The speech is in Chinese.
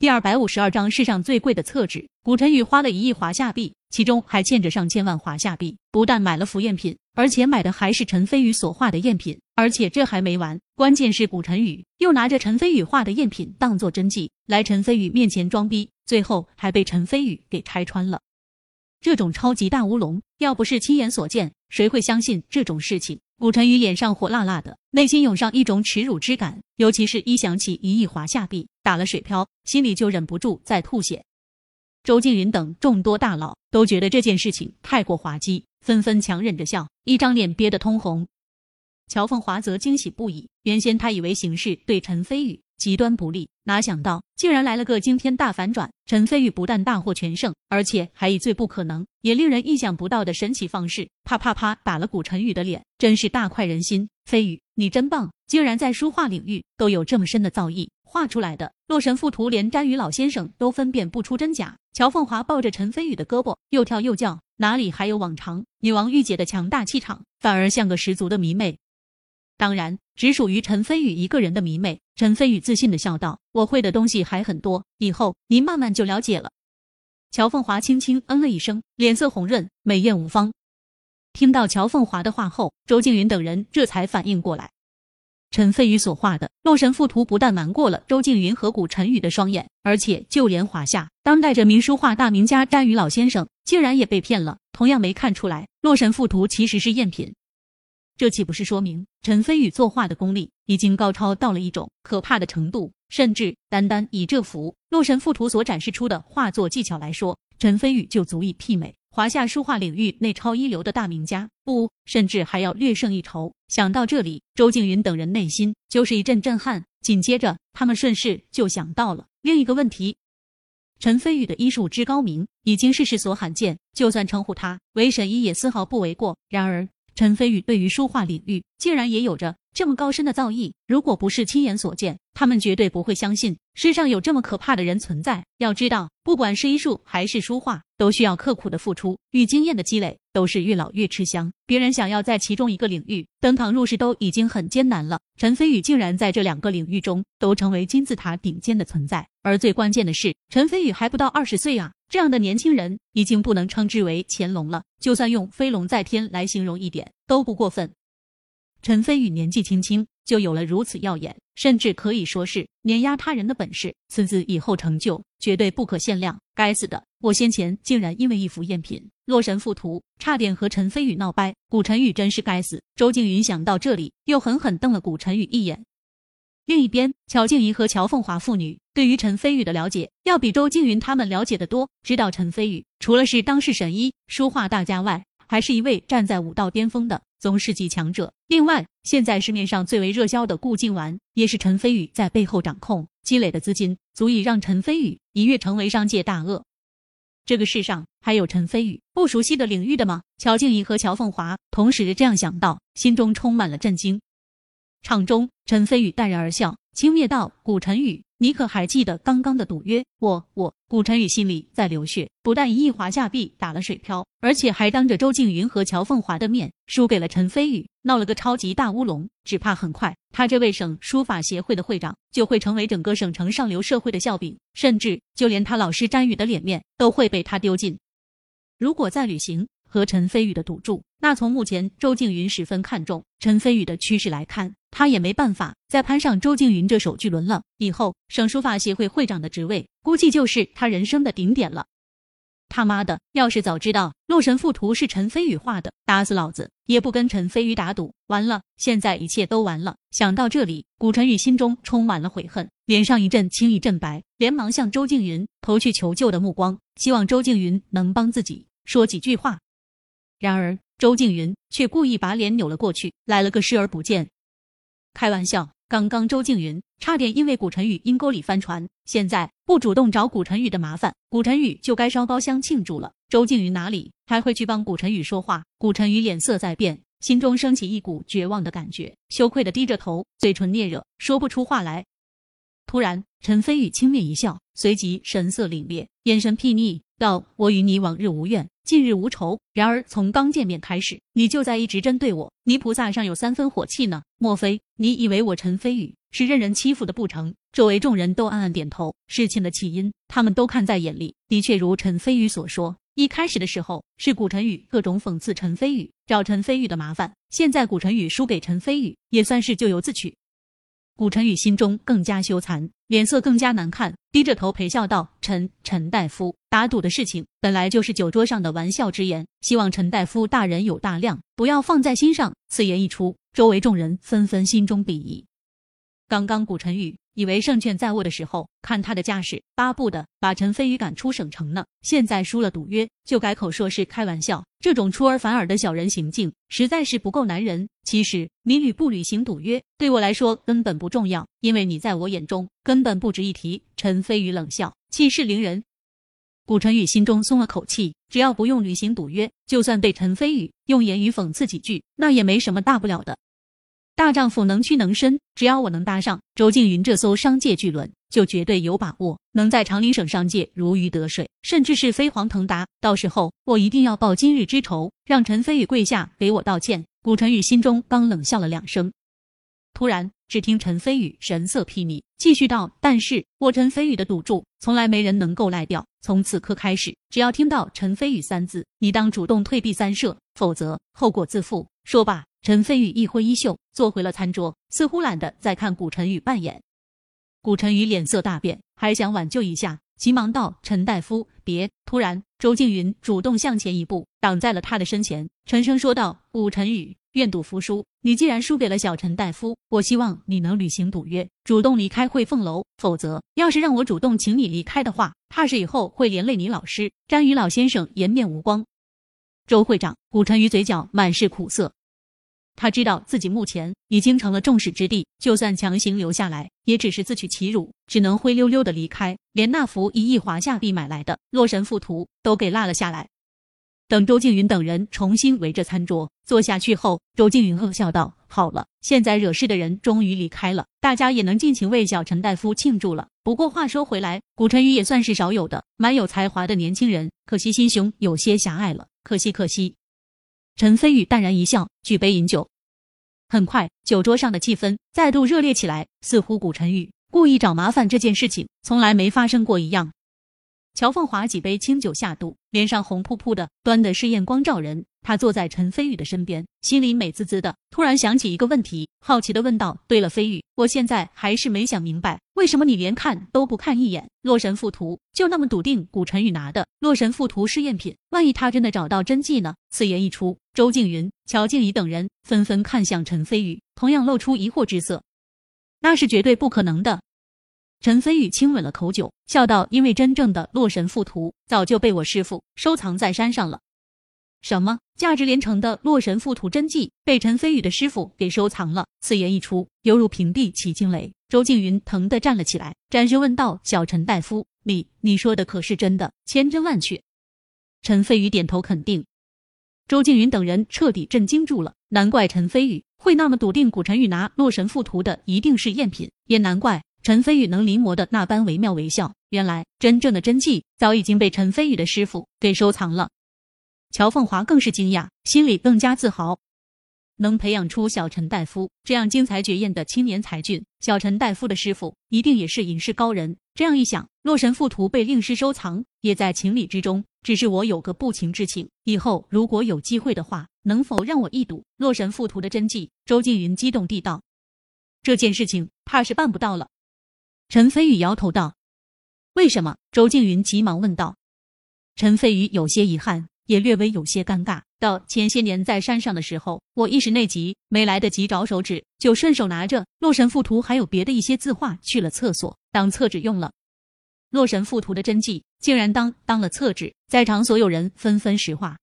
第二百五十二章世上最贵的厕纸。古晨宇花了一亿华夏币，其中还欠着上千万华夏币。不但买了服赝品，而且买的还是陈飞宇所画的赝品。而且这还没完，关键是古晨宇又拿着陈飞宇画的赝品当做真迹来陈飞宇面前装逼，最后还被陈飞宇给拆穿了。这种超级大乌龙，要不是亲眼所见，谁会相信这种事情？古晨宇脸上火辣辣的，内心涌上一种耻辱之感。尤其是一想起一亿华夏币打了水漂，心里就忍不住在吐血。周静云等众多大佬都觉得这件事情太过滑稽，纷纷强忍着笑，一张脸憋得通红。乔凤华则惊喜不已，原先他以为形势对陈飞宇。极端不利，哪想到竟然来了个惊天大反转！陈飞宇不但大获全胜，而且还以最不可能也令人意想不到的神奇方式，啪啪啪打了古晨宇的脸，真是大快人心。飞宇，你真棒，竟然在书画领域都有这么深的造诣，画出来的《洛神赋图》连詹宇老先生都分辨不出真假。乔凤华抱着陈飞宇的胳膊，又跳又叫，哪里还有往常女王御姐的强大气场，反而像个十足的迷妹。当然，只属于陈飞宇一个人的迷妹。陈飞宇自信的笑道：“我会的东西还很多，以后您慢慢就了解了。”乔凤华轻轻嗯了一声，脸色红润，美艳无方。听到乔凤华的话后，周静云等人这才反应过来，陈飞宇所画的《洛神赋图》不但瞒过了周静云和古晨宇的双眼，而且就连华夏当代着名书画大名家詹宇老先生，竟然也被骗了，同样没看出来《洛神赋图》其实是赝品。这岂不是说明陈飞宇作画的功力已经高超到了一种可怕的程度？甚至单单以这幅《洛神赋图》所展示出的画作技巧来说，陈飞宇就足以媲美华夏书画领域内超一流的大名家，不，甚至还要略胜一筹。想到这里，周静云等人内心就是一阵震撼。紧接着，他们顺势就想到了另一个问题：陈飞宇的医术之高明，已经是世所罕见，就算称呼他为神医，也丝毫不为过。然而，陈飞宇对于书画领域竟然也有着这么高深的造诣，如果不是亲眼所见，他们绝对不会相信世上有这么可怕的人存在。要知道，不管是医术还是书画，都需要刻苦的付出与经验的积累，都是越老越吃香。别人想要在其中一个领域登堂入室都已经很艰难了，陈飞宇竟然在这两个领域中都成为金字塔顶尖的存在。而最关键的是，陈飞宇还不到二十岁啊！这样的年轻人已经不能称之为乾隆了，就算用飞龙在天来形容一点都不过分。陈飞宇年纪轻轻就有了如此耀眼，甚至可以说是碾压他人的本事，此子以后成就绝对不可限量。该死的，我先前竟然因为一幅赝品《洛神赋图》，差点和陈飞宇闹掰。古晨宇真是该死。周静云想到这里，又狠狠瞪了古晨宇一眼。另一边，乔静怡和乔凤华父女对于陈飞宇的了解，要比周静云他们了解的多。知道陈飞宇除了是当世神医、书画大家外，还是一位站在武道巅峰的宗师级强者。另外，现在市面上最为热销的固静丸，也是陈飞宇在背后掌控，积累的资金足以让陈飞宇一跃成为商界大鳄。这个世上还有陈飞宇不熟悉的领域的吗？乔静怡和乔凤华同时这样想到，心中充满了震惊。场中，陈飞宇淡然而笑，轻蔑道：“古晨宇，你可还记得刚刚的赌约？我我……”古晨宇心里在流血，不但一亿华夏币打了水漂，而且还当着周静云和乔凤华的面输给了陈飞宇，闹了个超级大乌龙。只怕很快，他这位省书法协会的会长就会成为整个省城上流社会的笑柄，甚至就连他老师詹宇的脸面都会被他丢尽。如果再旅行，和陈飞宇的赌注，那从目前周静云十分看重陈飞宇的趋势来看，他也没办法再攀上周静云这手巨轮了。以后省书法协会会长的职位，估计就是他人生的顶点了。他妈的，要是早知道《洛神赋图》是陈飞宇画的，打死老子也不跟陈飞宇打赌。完了，现在一切都完了。想到这里，古晨宇心中充满了悔恨，脸上一阵青一阵白，连忙向周静云投去求救的目光，希望周静云能帮自己说几句话。然而，周静云却故意把脸扭了过去，来了个视而不见。开玩笑，刚刚周静云差点因为古晨宇阴沟里翻船，现在不主动找古晨宇的麻烦，古晨宇就该烧包厢庆祝了。周静云哪里还会去帮古晨宇说话？古晨宇脸色在变，心中升起一股绝望的感觉，羞愧的低着头，嘴唇嗫嚅，说不出话来。突然，陈飞宇轻蔑一笑，随即神色凛冽，眼神睥睨。道：“我与你往日无怨，近日无仇。然而从刚见面开始，你就在一直针对我。泥菩萨上有三分火气呢。莫非你以为我陈飞宇是任人欺负的不成？”周围众人都暗暗点头。事情的起因，他们都看在眼里。的确如陈飞宇所说，一开始的时候是古晨宇各种讽刺陈飞宇，找陈飞宇的麻烦。现在古晨宇输给陈飞宇，也算是咎由自取。古晨宇心中更加羞惭，脸色更加难看，低着头陪笑道：“陈陈大夫，打赌的事情本来就是酒桌上的玩笑之言，希望陈大夫大人有大量，不要放在心上。”此言一出，周围众人纷纷心中鄙夷。刚刚古晨宇。以为胜券在握的时候，看他的架势，巴不得把陈飞宇赶出省城呢。现在输了赌约，就改口说是开玩笑，这种出尔反尔的小人行径，实在是不够男人。其实你履不履行赌约，对我来说根本不重要，因为你在我眼中根本不值一提。陈飞宇冷笑，气势凌人。古晨宇心中松了口气，只要不用履行赌约，就算被陈飞宇用言语讽刺几句，那也没什么大不了的。大丈夫能屈能伸，只要我能搭上周静云这艘商界巨轮，就绝对有把握能在长宁省商界如鱼得水，甚至是飞黄腾达。到时候我一定要报今日之仇，让陈飞宇跪下给我道歉。古晨宇心中刚冷笑了两声，突然只听陈飞宇神色睥睨，继续道：“但是我陈飞宇的赌注，从来没人能够赖掉。从此刻开始，只要听到陈飞宇三字，你当主动退避三舍，否则后果自负。”说罢。陈飞宇一挥衣袖，坐回了餐桌，似乎懒得再看古晨宇扮演。古晨宇脸色大变，还想挽救一下，急忙道：“陈大夫，别！”突然，周静云主动向前一步，挡在了他的身前，沉声说道：“古晨宇，愿赌服输。你既然输给了小陈大夫，我希望你能履行赌约，主动离开汇凤楼。否则，要是让我主动请你离开的话，怕是以后会连累你老师詹宇老先生颜面无光。”周会长，古晨宇嘴角满是苦涩。他知道自己目前已经成了众矢之的，就算强行留下来，也只是自取其辱，只能灰溜溜的离开，连那幅一亿华夏币买来的《洛神赋图》都给落了下来。等周静云等人重新围着餐桌坐下去后，周静云恶笑道：“好了，现在惹事的人终于离开了，大家也能尽情为小陈大夫庆祝了。不过话说回来，古晨宇也算是少有的蛮有才华的年轻人，可惜心胸有些狭隘了，可惜可惜。”陈飞宇淡然一笑，举杯饮酒。很快，酒桌上的气氛再度热烈起来，似乎古晨宇故意找麻烦这件事情从来没发生过一样。乔凤华几杯清酒下肚，脸上红扑扑的，端的是艳光照人。他坐在陈飞宇的身边，心里美滋滋的。突然想起一个问题，好奇的问道：“对了，飞宇，我现在还是没想明白，为什么你连看都不看一眼《洛神赋图》，就那么笃定古晨宇拿的《洛神赋图》是赝品？万一他真的找到真迹呢？”此言一出，周静云、乔静怡等人纷纷看向陈飞宇，同样露出疑惑之色。那是绝对不可能的。陈飞宇亲吻了口酒，笑道：“因为真正的《洛神赋图》早就被我师父收藏在山上了。”什么价值连城的《洛神赋图》真迹被陈飞宇的师傅给收藏了？此言一出，犹如平地起惊雷。周静云疼的站了起来，展身问道：“小陈大夫，你你说的可是真的？千真万确？”陈飞宇点头肯定。周静云等人彻底震惊住了，难怪陈飞宇会那么笃定古晨宇拿《洛神赋图》的一定是赝品，也难怪陈飞宇能临摹的那般惟妙惟肖。原来真正的真迹早已经被陈飞宇的师傅给收藏了。乔凤华更是惊讶，心里更加自豪，能培养出小陈大夫这样精彩绝艳的青年才俊。小陈大夫的师傅一定也是隐世高人。这样一想，《洛神赋图》被令师收藏也在情理之中。只是我有个不情之请，以后如果有机会的话，能否让我一睹《洛神赋图》的真迹？周静云激动地道：“这件事情怕是办不到了。”陈飞宇摇头道：“为什么？”周静云急忙问道。陈飞宇有些遗憾。也略微有些尴尬。到前些年在山上的时候，我一时内急，没来得及找手纸，就顺手拿着《洛神赋图》还有别的一些字画去了厕所当厕纸用了。《洛神赋图》的真迹竟然当当了厕纸，在场所有人纷纷石化。